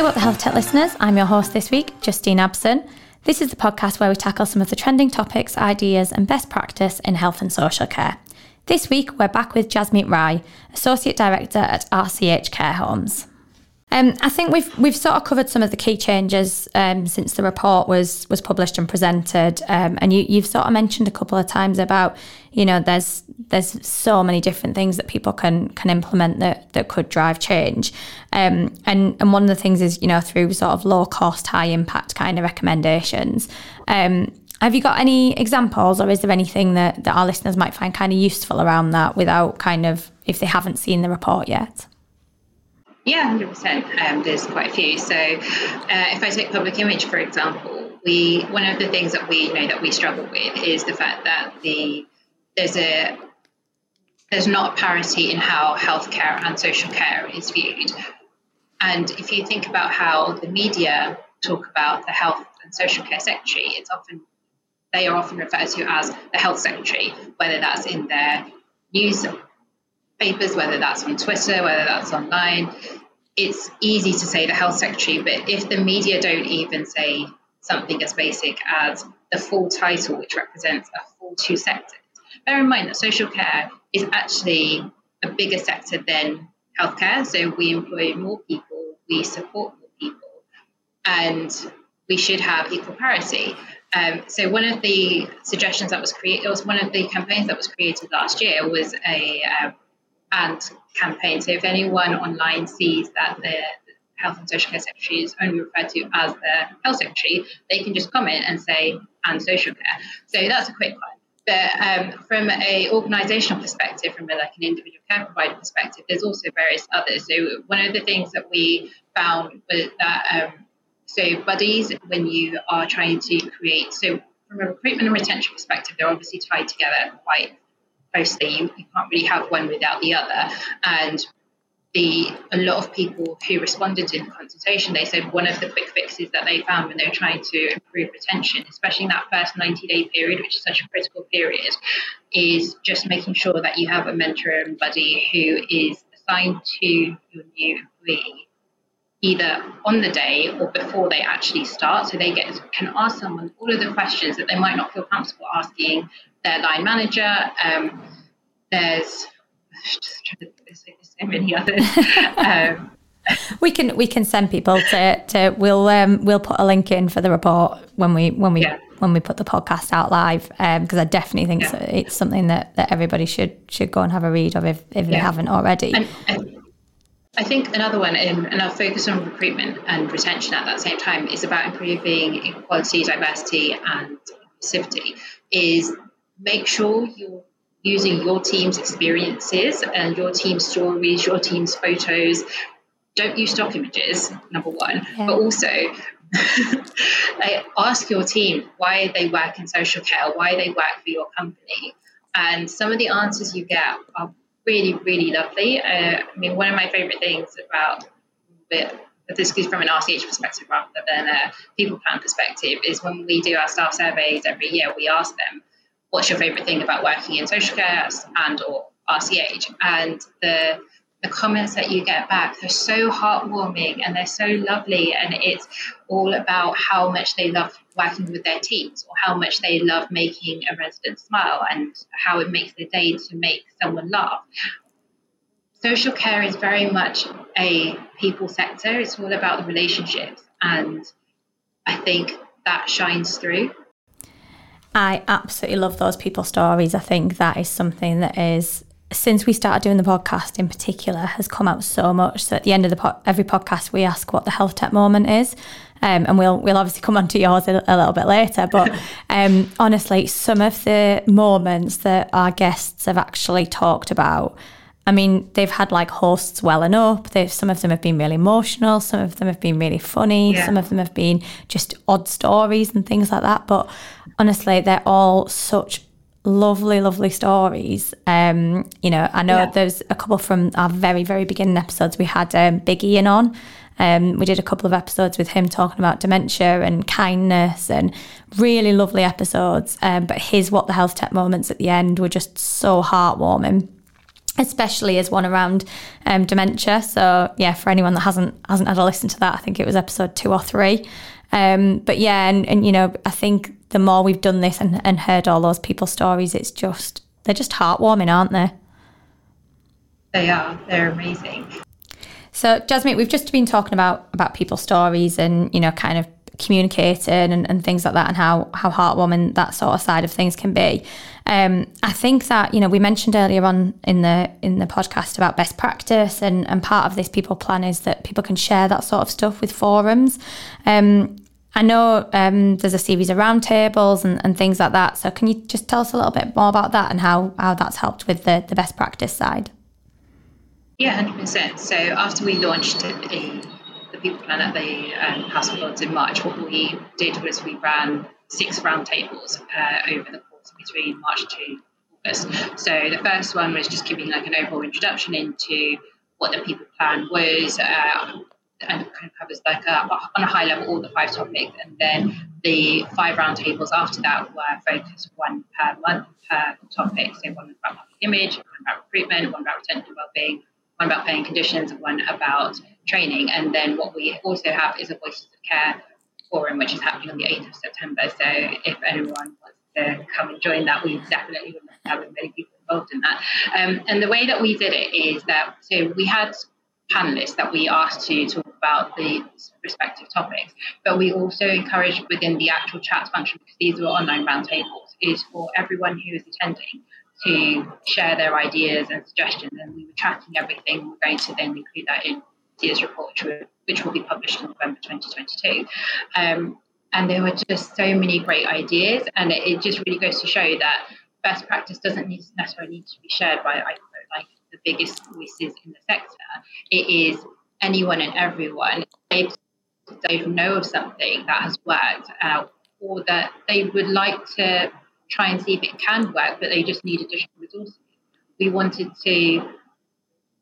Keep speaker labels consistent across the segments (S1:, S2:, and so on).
S1: Hi, What the Health Tech listeners. I'm your host this week, Justine Abson. This is the podcast where we tackle some of the trending topics, ideas, and best practice in health and social care. This week, we're back with Jasmeet Rai, Associate Director at RCH Care Homes. Um, I think we've we've sort of covered some of the key changes um, since the report was was published and presented, um, and you, you've sort of mentioned a couple of times about you know there's there's so many different things that people can can implement that that could drive change, um, and and one of the things is you know through sort of low cost, high impact kind of recommendations. Um, have you got any examples, or is there anything that, that our listeners might find kind of useful around that without kind of if they haven't seen the report yet?
S2: Yeah, hundred um, percent. There's quite a few. So, uh, if I take public image for example, we one of the things that we know that we struggle with is the fact that the there's a there's not a parity in how healthcare and social care is viewed. And if you think about how the media talk about the health and social care secretary, it's often they are often referred to as the health secretary, whether that's in their news papers, whether that's on Twitter, whether that's online. It's easy to say the health secretary, but if the media don't even say something as basic as the full title, which represents a full two sectors, bear in mind that social care is actually a bigger sector than healthcare. So we employ more people, we support more people, and we should have equal parity. Um, so one of the suggestions that was created, it was one of the campaigns that was created last year was a uh, and campaign. So if anyone online sees that the Health and Social Care Secretary is only referred to as the Health Secretary, they can just comment and say and social care. So that's a quick one. But um, from a organisational perspective, from a, like an individual care provider perspective, there's also various others. So one of the things that we found was that um, so buddies, when you are trying to create, so from a recruitment and retention perspective, they're obviously tied together quite closely. You, you can't really have one without the other. And the a lot of people who responded in consultation, they said one of the quick fixes that they found when they were trying to improve retention, especially in that first 90 day period, which is such a critical period, is just making sure that you have a mentor and buddy who is assigned to your new employee either on the day or before they actually start so they get can ask someone all of the questions that they might not feel comfortable asking their line manager. Um, there's so many others. um,
S1: we can we can send people to, to we'll um, we'll put a link in for the report when we when we yeah. when we put the podcast out live because um, I definitely think yeah. so it's something that, that everybody should should go and have a read of if, if yeah. they haven't already. And, and
S2: I think another one, um, and I'll focus on recruitment and retention at that same time, is about improving equality, diversity, and inclusivity. Is make sure you're using your team's experiences and your team's stories, your team's photos. Don't use stock images, number one, yeah. but also ask your team why they work in social care, why they work for your company. And some of the answers you get are really, really lovely. Uh, I mean, one of my favorite things about but this is from an RCH perspective rather than a people plan perspective, is when we do our staff surveys every year, we ask them, what's your favorite thing about working in social care and or RCH? And the the comments that you get back, they're so heartwarming and they're so lovely. And it's all about how much they love working with their teams or how much they love making a resident smile and how it makes their day to make someone laugh. Social care is very much a people sector, it's all about the relationships. And I think that shines through.
S1: I absolutely love those people stories. I think that is something that is since we started doing the podcast in particular has come out so much. So at the end of the po- every podcast, we ask what the health tech moment is. Um, and we'll we'll obviously come on to yours a, a little bit later. But um, honestly, some of the moments that our guests have actually talked about, I mean, they've had like hosts welling up. They've some of them have been really emotional. Some of them have been really funny. Yeah. Some of them have been just odd stories and things like that. But honestly, they're all such lovely, lovely stories. Um, you know, I know yeah. there's a couple from our very, very beginning episodes. We had um, Big Ian on. Um, we did a couple of episodes with him talking about dementia and kindness and really lovely episodes. Um, but his What the Health Tech moments at the end were just so heartwarming. Especially as one around um, dementia. So yeah, for anyone that hasn't hasn't had a listen to that, I think it was episode two or three. Um, but yeah, and, and you know, I think the more we've done this and, and heard all those people's stories, it's just they're just heartwarming, aren't they?
S2: They are. They're amazing.
S1: So, Jasmeet, we've just been talking about about people's stories and you know, kind of communicating and, and things like that, and how how heartwarming that sort of side of things can be. Um, I think that you know we mentioned earlier on in the in the podcast about best practice, and and part of this people plan is that people can share that sort of stuff with forums. Um, I know um, there's a series of roundtables and, and things like that. So can you just tell us a little bit more about that and how, how that's helped with the, the best practice side?
S2: Yeah, 100%. So after we launched the People Plan at the um, House of Lords in March, what we did was we ran six roundtables uh, over the course between March to August. So the first one was just giving like an overall introduction into what the People Plan was, uh, and kind of covers like a, on a high level all the five topics. And then the five roundtables after that were focused one per month per topic. So one about image, one about recruitment, one about retention well-being, one about paying conditions, and one about training. And then what we also have is a Voices of Care forum, which is happening on the 8th of September. So if anyone wants to come and join that, we definitely would have many people involved in that. Um, and the way that we did it is that so we had panelists that we asked to talk about the respective topics. But we also encouraged within the actual chat function, because these are online roundtables, is for everyone who is attending to share their ideas and suggestions. And we were tracking everything. We're going to then include that in Tia's report, which will be published in November 2022. Um, and there were just so many great ideas, and it, it, just really goes to show that best practice doesn't need, necessarily need to be shared by like the biggest voices in the sector. It is anyone and everyone. They, they know of something that has worked out or that they would like to try and see if it can work, but they just need additional resources. We wanted to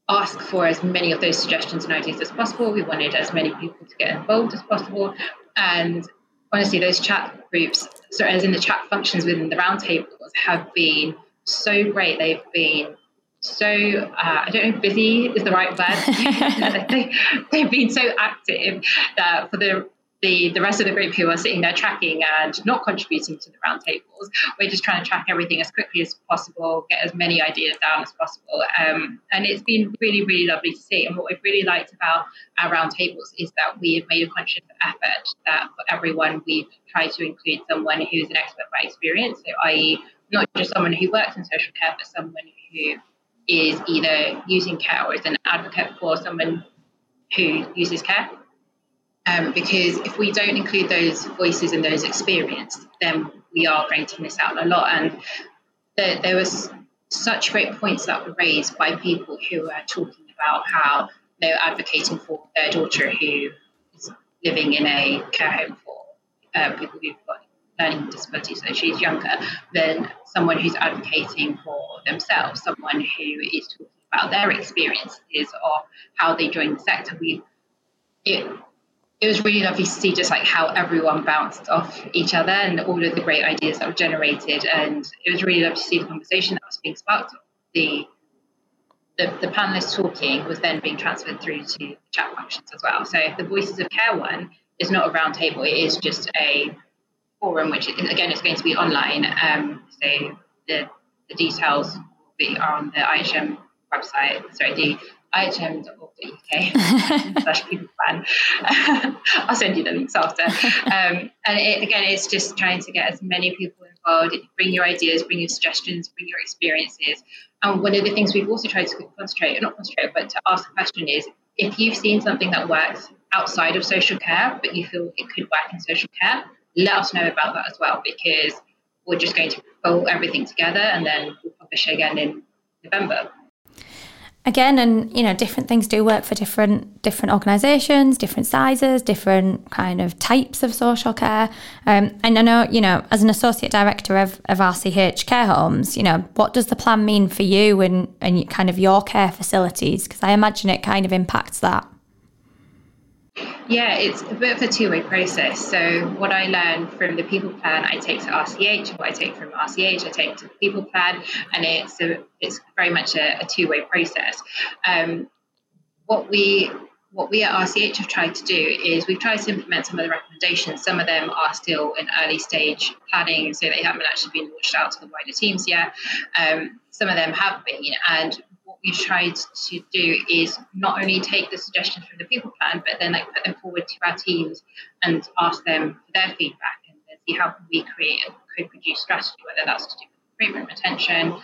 S2: ask for as many of those suggestions and ideas as possible. We wanted as many people to get involved as possible. And honestly, those chat groups, so as in the chat functions within the roundtables, have been so great. They've been so uh, I don't know if busy is the right word. they, they've been so active that for the, the the rest of the group who are sitting there tracking and not contributing to the roundtables, we're just trying to track everything as quickly as possible, get as many ideas down as possible. Um, and it's been really, really lovely to see. And what we've really liked about our roundtables is that we have made a conscious effort that for everyone we've tried to include someone who's an expert by experience, so i.e. not just someone who works in social care, but someone who is either using care or is an advocate for someone who uses care. Um, because if we don't include those voices and those experiences, then we are going to miss out a lot. And there, there was such great points that were raised by people who were talking about how they're advocating for their daughter who is living in a care home for uh, people who've got learning disabilities, so she's younger than someone who's advocating for themselves, someone who is talking about their experiences of how they joined the sector. We it it was really lovely to see just like how everyone bounced off each other and all of the great ideas that were generated. And it was really lovely to see the conversation that was being sparked. The the, the panelists talking was then being transferred through to the chat functions as well. So the Voices of Care one is not a roundtable; it is just a forum, which again is going to be online. Um, so the, the details will be on the IHM website. Sorry, the ihm.org.uk slash people plan. I'll send you the links after. Um, and it, again, it's just trying to get as many people involved. Bring your ideas, bring your suggestions, bring your experiences. And one of the things we've also tried to concentrate, not concentrate, but to ask the question is, if you've seen something that works outside of social care, but you feel it could work in social care, let us know about that as well because we're just going to pull everything together and then we'll publish again in November.
S1: Again, and you know, different things do work for different different organisations, different sizes, different kind of types of social care. Um, and I know, you know, as an associate director of, of RCH Care Homes, you know, what does the plan mean for you and and kind of your care facilities? Because I imagine it kind of impacts that.
S2: Yeah, it's a bit of a two way process. So, what I learn from the people plan, I take to RCH. What I take from RCH, I take to the people plan, and it's a, it's very much a, a two way process. Um, what we what we at RCH have tried to do is we've tried to implement some of the recommendations. Some of them are still in early stage planning, so they haven't actually been launched out to the wider teams yet. Um, some of them have been, and we've tried to do is not only take the suggestions from the people plan, but then like put them forward to our teams and ask them for their feedback and see how can we create a co-produced strategy, whether that's to do with recruitment, retention,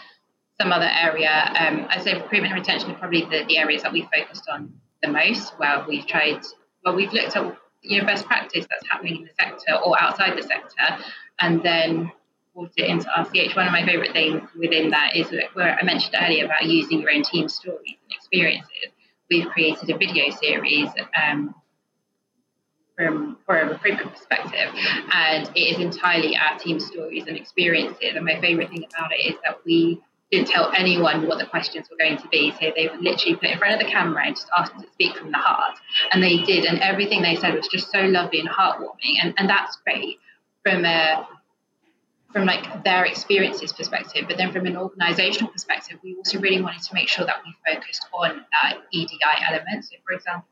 S2: some other area. Um, I'd say recruitment and retention are probably the, the areas that we focused on the most, where we've tried, well, we've looked at you know best practice that's happening in the sector or outside the sector, and then brought into RCH. One of my favourite things within that is where I mentioned earlier about using your own team stories and experiences. We've created a video series um, from for a recruitment perspective, and it is entirely our team stories and experiences. And my favourite thing about it is that we didn't tell anyone what the questions were going to be. So they would literally put in front of the camera and just ask them to speak from the heart. And they did. And everything they said was just so lovely and heartwarming. And, and that's great from a from like their experiences perspective, but then from an organizational perspective, we also really wanted to make sure that we focused on that EDI element. So, for example,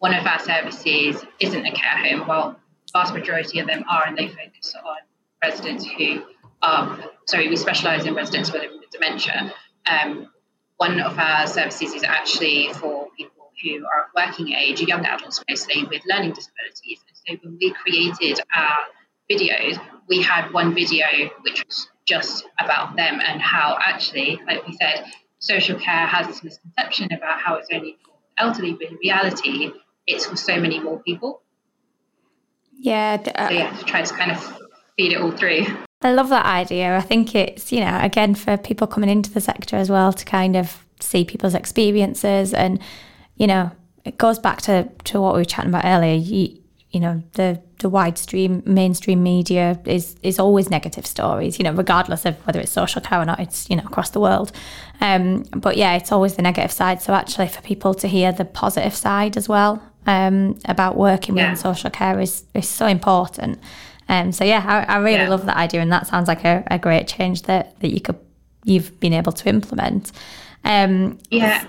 S2: one of our services isn't a care home, while vast majority of them are, and they focus on residents who are sorry, we specialise in residents with dementia. Um, one of our services is actually for people who are of working age, young adults mostly, with learning disabilities. And so when we created our videos, we had one video which was just about them and how actually, like we said, social care has this misconception about how it's only for elderly, but in reality, it's for so many more people.
S1: Yeah.
S2: Uh, so yeah, to try to kind of feed it all through.
S1: I love that idea. I think it's, you know, again, for people coming into the sector as well to kind of see people's experiences and, you know, it goes back to, to what we were chatting about earlier. You, you know, the the wide stream mainstream media is is always negative stories, you know, regardless of whether it's social care or not, it's, you know, across the world. Um, but yeah, it's always the negative side. So actually for people to hear the positive side as well, um, about working yeah. within social care is, is so important. Um, so yeah, I, I really yeah. love that idea, and that sounds like a, a, great change that that you could you've been able to implement. Um,
S2: yeah.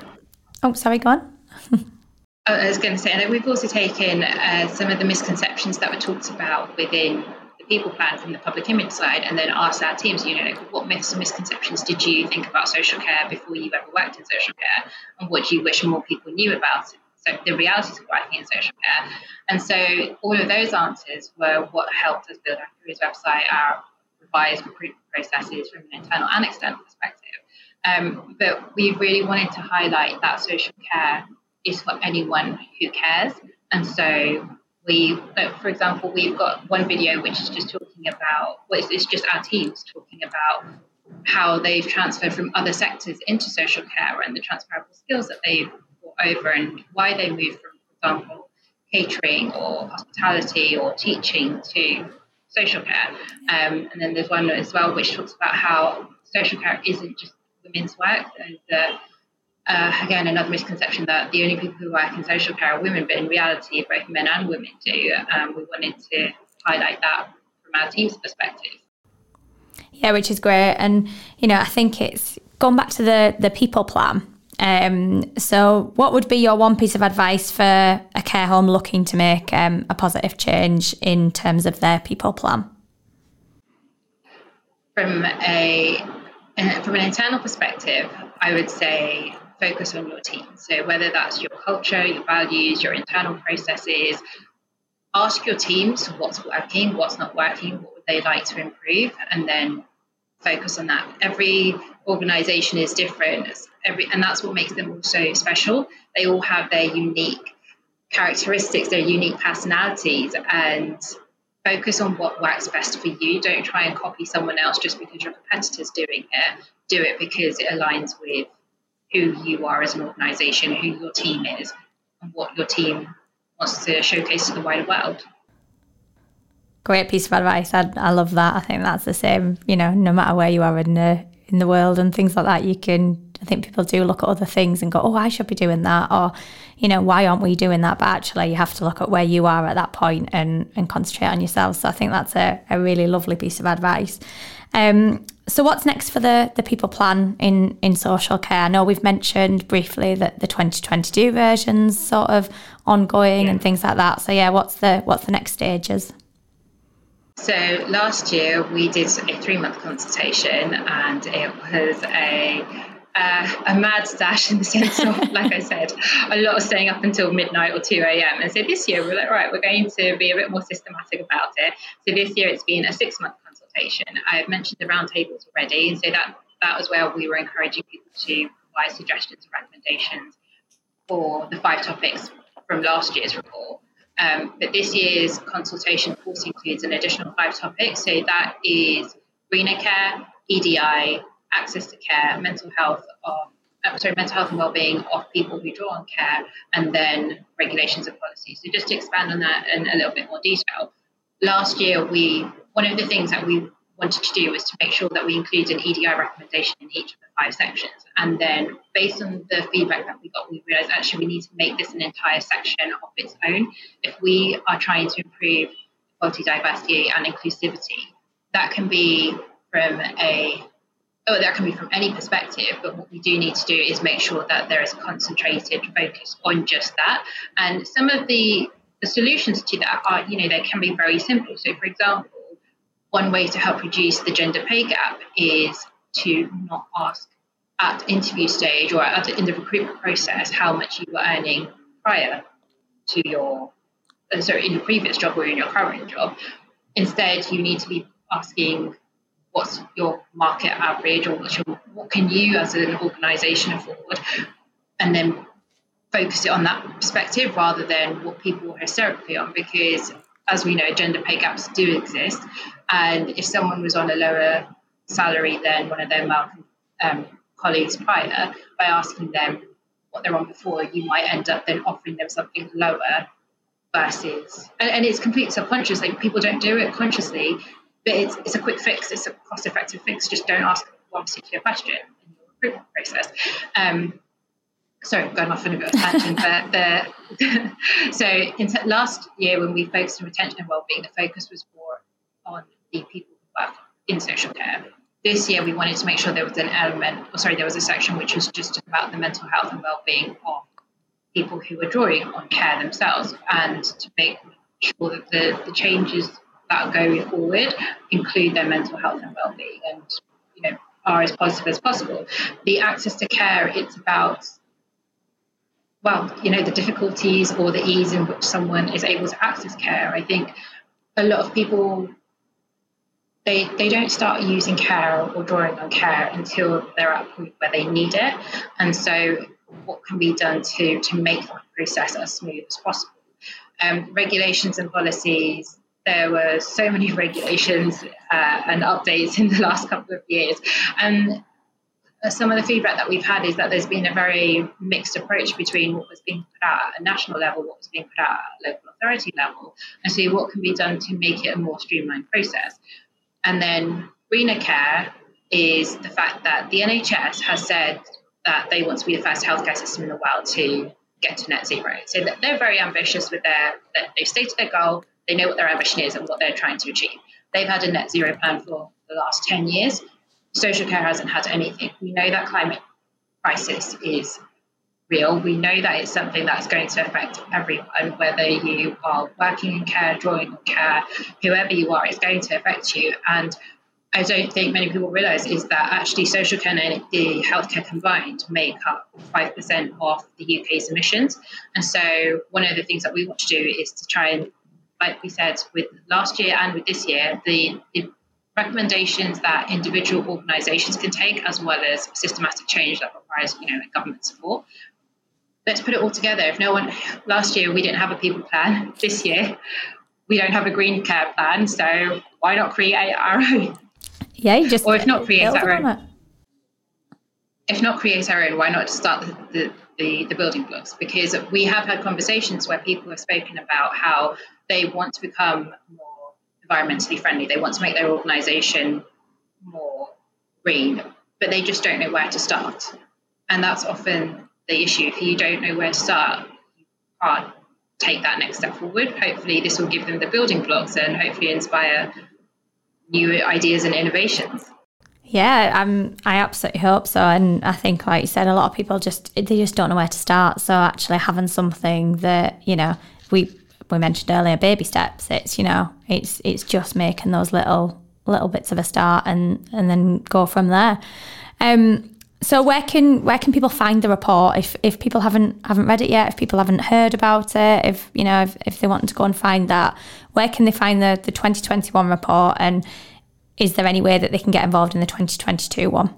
S1: Oh, sorry. Go on.
S2: I was going to say, and we've also taken uh, some of the misconceptions that were talked about within the people plan from the public image side, and then asked our teams, you know, like, what myths and misconceptions did you think about social care before you ever worked in social care, and what do you wish more people knew about it? so the realities of working in social care. And so all of those answers were what helped us build our careers website, our revised recruitment processes from an internal and external perspective. Um, but we really wanted to highlight that social care is for anyone who cares. And so we, for example, we've got one video which is just talking about, well, it's, just our teams talking about how they've transferred from other sectors into social care and the transferable skills that they've brought over and why they moved from, for example, catering or hospitality or teaching to social care. Um, and then there's one as well which talks about how social care isn't just women's work. Uh, again, another misconception that the only people who work in social care are women, but in reality, both men and women do. Um, we wanted to highlight that from our team's perspective.
S1: Yeah, which is great. And, you know, I think it's gone back to the, the people plan um, so, what would be your one piece of advice for a care home looking to make um, a positive change in terms of their people plan?
S2: From a from an internal perspective, I would say focus on your team. So whether that's your culture, your values, your internal processes, ask your teams what's working, what's not working, what would they like to improve, and then focus on that. Every organization is different every, and that's what makes them all so special. They all have their unique characteristics, their unique personalities, and focus on what works best for you. Don't try and copy someone else just because your competitor's doing it. Do it because it aligns with who you are as an organization, who your team is, and what your team wants to showcase to the wider world.
S1: Great piece of advice. I, I love that. I think that's the same, you know, no matter where you are in the in the world and things like that, you can I think people do look at other things and go, oh, I should be doing that. Or, you know, why aren't we doing that? But actually, you have to look at where you are at that point and, and concentrate on yourself. So I think that's a, a really lovely piece of advice. Um, so what's next for the, the people plan in, in social care? I know we've mentioned briefly that the 2022 versions sort of ongoing yeah. and things like that. So yeah, what's the what's the next stages?
S2: So last year we did a three month consultation and it was a uh, a mad dash in the sense of, like I said, a lot of staying up until midnight or 2 a.m. And so this year we're like, right, we're going to be a bit more systematic about it. So this year it's been a six month consultation. I've mentioned the roundtables already. And so that, that was where we were encouraging people to provide suggestions and recommendations for the five topics from last year's report. Um, but this year's consultation also includes an additional five topics. So that is greener care, EDI, access to care, mental health of uh, sorry, mental health and well-being of people who draw on care, and then regulations and policies. So just to expand on that in a little bit more detail, last year we one of the things that we wanted to do was to make sure that we include an EDI recommendation in each of the five sections. And then, based on the feedback that we got, we realized actually we need to make this an entire section of its own. If we are trying to improve equality, diversity, and inclusivity, that can be from a oh, that can be from any perspective, but what we do need to do is make sure that there is concentrated focus on just that. And some of the the solutions to that are, you know, they can be very simple. So, for example, one way to help reduce the gender pay gap is to not ask at interview stage or at, in the recruitment process how much you were earning prior to your uh, sorry in your previous job or in your current job. Instead, you need to be asking what's your market average or what's your, what can you as an organisation afford, and then focus it on that perspective rather than what people historically on because as we know, gender pay gaps do exist. And if someone was on a lower salary than one of their male um, colleagues prior, by asking them what they're on before, you might end up then offering them something lower versus, and, and it's completely subconscious. Like people don't do it consciously, but it's, it's a quick fix, it's a cost effective fix. Just don't ask one particular question in your recruitment process. Um, sorry, I'm going off on a bit of tangent, but the, so in t- last year when we focused on retention and wellbeing, the focus was more on the people who work in social care. This year we wanted to make sure there was an element, or sorry, there was a section which was just about the mental health and well-being of people who were drawing on care themselves, and to make sure that the, the changes that are going forward include their mental health and well-being, and you know are as positive as possible. The access to care, it's about well, you know, the difficulties or the ease in which someone is able to access care. I think a lot of people they they don't start using care or drawing on care until they're at a point where they need it. And so what can be done to to make that process as smooth as possible? Um, regulations and policies. There were so many regulations uh, and updates in the last couple of years, and uh, some of the feedback that we've had is that there's been a very mixed approach between what was being put out at a national level, what was being put out at a local authority level, and see what can be done to make it a more streamlined process. And then greener care is the fact that the NHS has said that they want to be the first healthcare system in the world to get to net zero. So they're very ambitious with their, they've stated their goal, they know what their ambition is and what they're trying to achieve. They've had a net zero plan for the last 10 years social care hasn't had anything. We know that climate crisis is real. We know that it's something that's going to affect everyone, whether you are working in care, drawing on care, whoever you are, it's going to affect you. And I don't think many people realise is that actually social care and the healthcare combined make up 5% of the UK's emissions. And so one of the things that we want to do is to try and, like we said, with last year and with this year, the, the recommendations that individual organisations can take, as well as systematic change that requires, you know, government support. Let's put it all together. If no one last year we didn't have a people plan, this year we don't have a green care plan, so why not create our own?
S1: Yeah, just
S2: or if not create our own. If not create our own, why not start the, the, the, the building blocks? Because we have had conversations where people have spoken about how they want to become more environmentally friendly. They want to make their organization more green, but they just don't know where to start. And that's often the issue. If you don't know where to start, you can't take that next step forward. Hopefully, this will give them the building blocks and hopefully inspire new ideas and innovations.
S1: Yeah, I'm, I absolutely hope so. And I think, like you said, a lot of people just they just don't know where to start. So actually having something that you know we we mentioned earlier, baby steps. It's you know it's it's just making those little little bits of a start and and then go from there. Um, so where can where can people find the report if if people haven't haven't read it yet, if people haven't heard about it, if you know if, if they want to go and find that, where can they find the the 2021 report and is there any way that they can get involved in the 2022 one?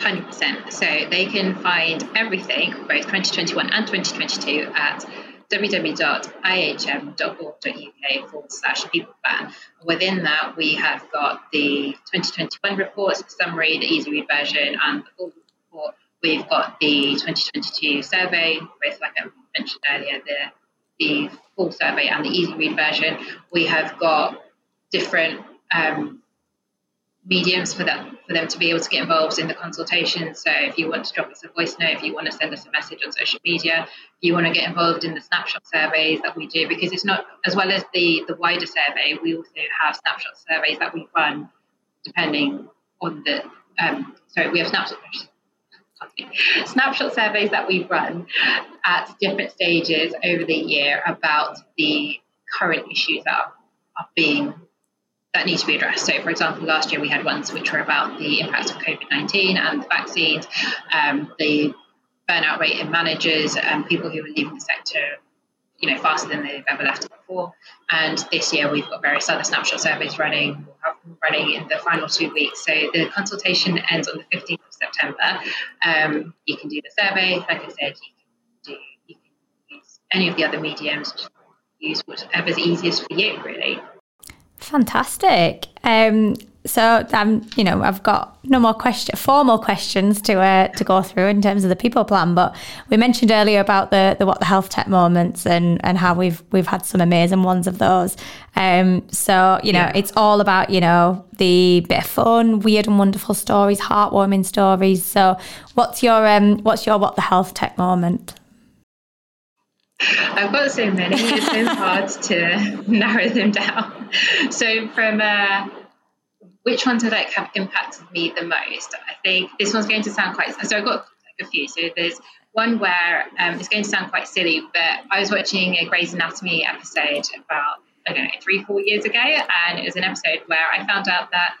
S2: 100%. So they can find everything, both 2021 and 2022, at www.ihm.org.uk forward slash people plan. Within that, we have got the 2021 reports, summary, the easy read version, and the full report. We've got the 2022 survey, both like I mentioned earlier, the, the full survey and the easy read version. We have got different um, mediums for them for them to be able to get involved in the consultation. So if you want to drop us a voice note, if you want to send us a message on social media, if you want to get involved in the snapshot surveys that we do, because it's not as well as the the wider survey, we also have snapshot surveys that we run depending on the um, sorry, we have snapshot snapshot surveys that we run at different stages over the year about the current issues that are, are being that need to be addressed. So, for example, last year we had ones which were about the impact of COVID 19 and the vaccines, um, the burnout rate in managers, and people who are leaving the sector you know, faster than they've ever left it before. And this year we've got various other snapshot surveys running, running in the final two weeks. So the consultation ends on the 15th of September. Um, you can do the survey, like I said, you can do you can use any of the other mediums, use whatever's easiest for you, really.
S1: Fantastic. Um, so um, you know, I've got no more question, formal questions to uh, to go through in terms of the people plan. But we mentioned earlier about the the what the health tech moments and and how we've we've had some amazing ones of those. Um, so you know, yeah. it's all about you know the bit of fun, weird and wonderful stories, heartwarming stories. So what's your um what's your what the health tech moment?
S2: I've got so many, it's so hard to narrow them down. So, from uh, which ones have like have impacted me the most? I think this one's going to sound quite. So, I've got like a few. So, there's one where um, it's going to sound quite silly, but I was watching a Grey's Anatomy episode about I don't know three, four years ago, and it was an episode where I found out that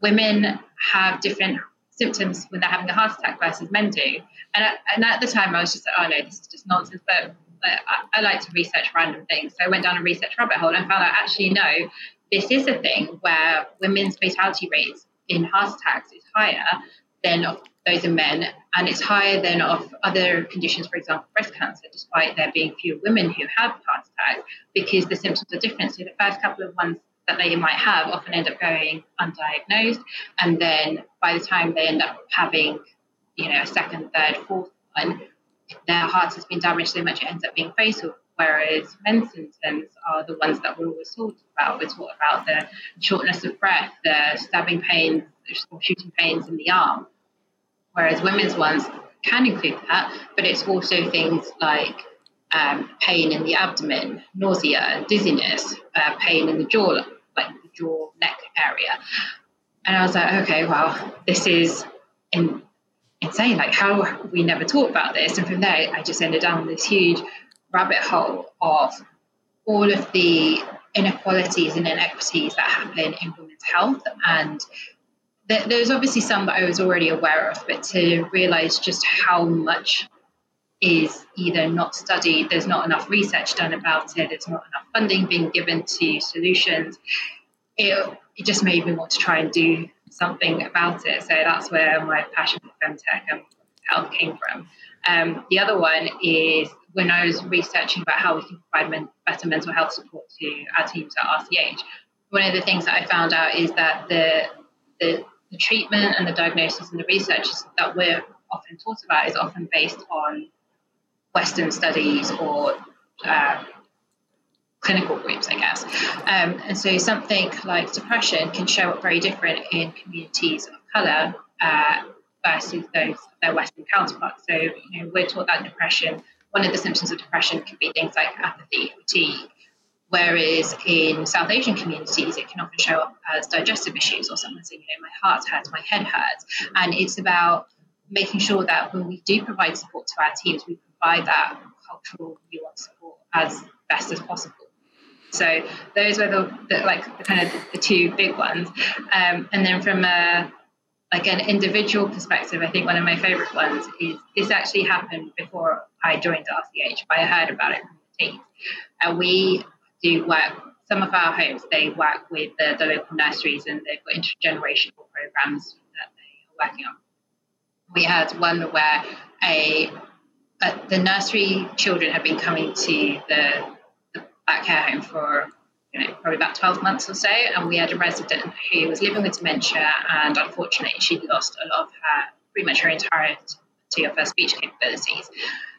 S2: women have different symptoms when they're having a heart attack versus men do. And, and at the time, I was just like, oh no, this is just nonsense. But I, I like to research random things. So I went down a research rabbit hole and found out actually, no, this is a thing where women's fatality rates in heart attacks is higher than those in men, and it's higher than of other conditions, for example, breast cancer, despite there being fewer women who have heart attacks because the symptoms are different. So the first couple of ones that they might have often end up going undiagnosed, and then by the time they end up having, you know, a second, third, fourth one, their heart has been damaged so much it ends up being fatal. Whereas men's symptoms are the ones that we're always talked about. We're talking about the shortness of breath, the stabbing pains, or shooting pains in the arm. Whereas women's ones can include that, but it's also things like um, pain in the abdomen, nausea, dizziness, uh, pain in the jaw, like the jaw neck area. And I was like, okay, well, this is in insane. Like, how we never talked about this? And from there, I just ended down this huge rabbit hole of all of the inequalities and inequities that happen in women's health. And th- there's obviously some that I was already aware of, but to realize just how much is either not studied, there's not enough research done about it, there's not enough funding being given to solutions. It, it just made me want to try and do something about it. So that's where my passion for femtech and health came from. Um, the other one is when I was researching about how we can provide men- better mental health support to our teams at RCH. One of the things that I found out is that the, the, the treatment and the diagnosis and the research that we're often taught about is often based on Western studies or uh, clinical groups, I guess. Um, and so something like depression can show up very different in communities of colour uh, versus those their Western counterparts. So, you know, we're taught that depression, one of the symptoms of depression can be things like apathy, fatigue, whereas in South Asian communities, it can often show up as digestive issues or someone saying, you know, my heart hurts, my head hurts. And it's about making sure that when we do provide support to our teams, we provide that cultural nuance support as best as possible. So those were the, the like the kind of the two big ones. Um, and then from a like an individual perspective, I think one of my favorite ones is this actually happened before I joined RCH. I heard about it from the team. And we do work, some of our homes, they work with the, the local nurseries and they've got intergenerational programs that they are working on. We had one where a, a the nursery children had been coming to the, back care home for you know, probably about 12 months or so. And we had a resident who was living with dementia, and unfortunately, she'd lost a lot of her, pretty much her entirety of her speech capabilities.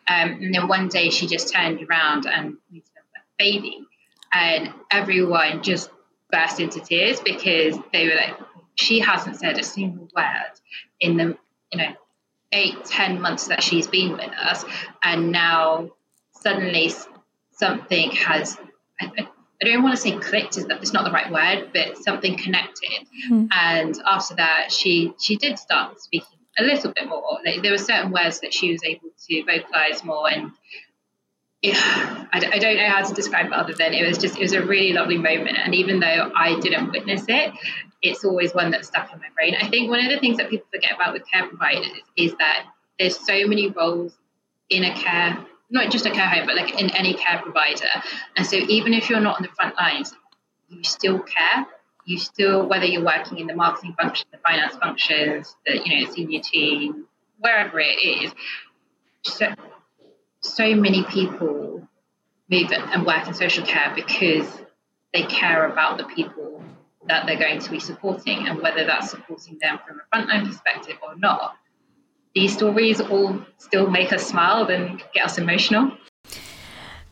S2: Um, and then one day she just turned around and we said, baby. And everyone just burst into tears because they were like, she hasn't said a single word in the, you know, eight, ten months that she's been with us. And now suddenly something has, I don't want to say clicked is that it's not the right word, but something connected. Mm. And after that, she she did start speaking a little bit more. Like, there were certain words that she was able to vocalize more, and it, I, I don't know how to describe it other than it was just it was a really lovely moment. And even though I didn't witness it, it's always one that stuck in my brain. I think one of the things that people forget about with care providers is that there's so many roles in a care not just a care home, but like in any care provider. And so even if you're not on the front lines, you still care. You still, whether you're working in the marketing function, the finance functions, the you know senior team, wherever it is, so, so many people move and work in social care because they care about the people that they're going to be supporting, and whether that's supporting them from a frontline perspective or not these stories all still make us smile and get us emotional.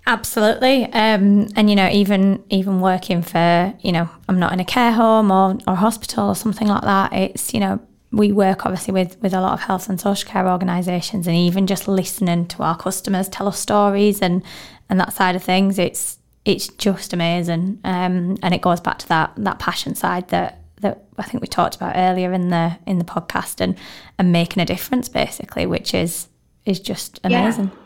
S1: Absolutely, um, and you know, even even working for you know, I'm not in a care home or or hospital or something like that. It's you know, we work obviously with with a lot of health and social care organisations, and even just listening to our customers tell us stories and and that side of things, it's it's just amazing, um, and it goes back to that that passion side that that I think we talked about earlier in the in the podcast and and making a difference basically, which is is just amazing. Yeah.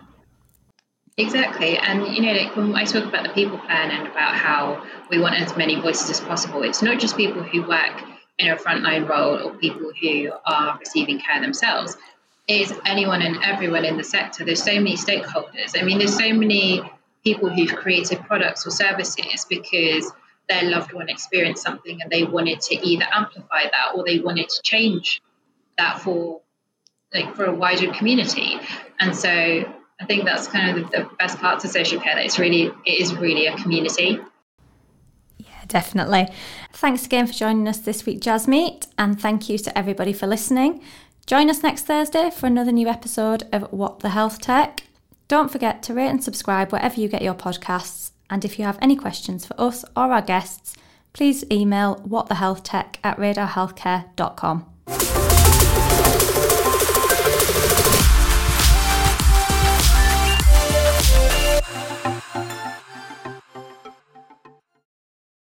S2: Exactly, and you know, like when I talk about the people plan and about how we want as many voices as possible, it's not just people who work in a frontline role or people who are receiving care themselves. It's anyone and everyone in the sector. There's so many stakeholders. I mean, there's so many people who've created products or services because their loved one experienced something and they wanted to either amplify that or they wanted to change that for like for a wider community. And so i think that's kind of the, the best part of social care that it's really it is really a community.
S1: Yeah definitely. Thanks again for joining us this week jasmeet and thank you to everybody for listening. Join us next thursday for another new episode of what the health tech. Don't forget to rate and subscribe wherever you get your podcasts and if you have any questions for us or our guests, please email whatthehealthtech at radarhealthcare.com.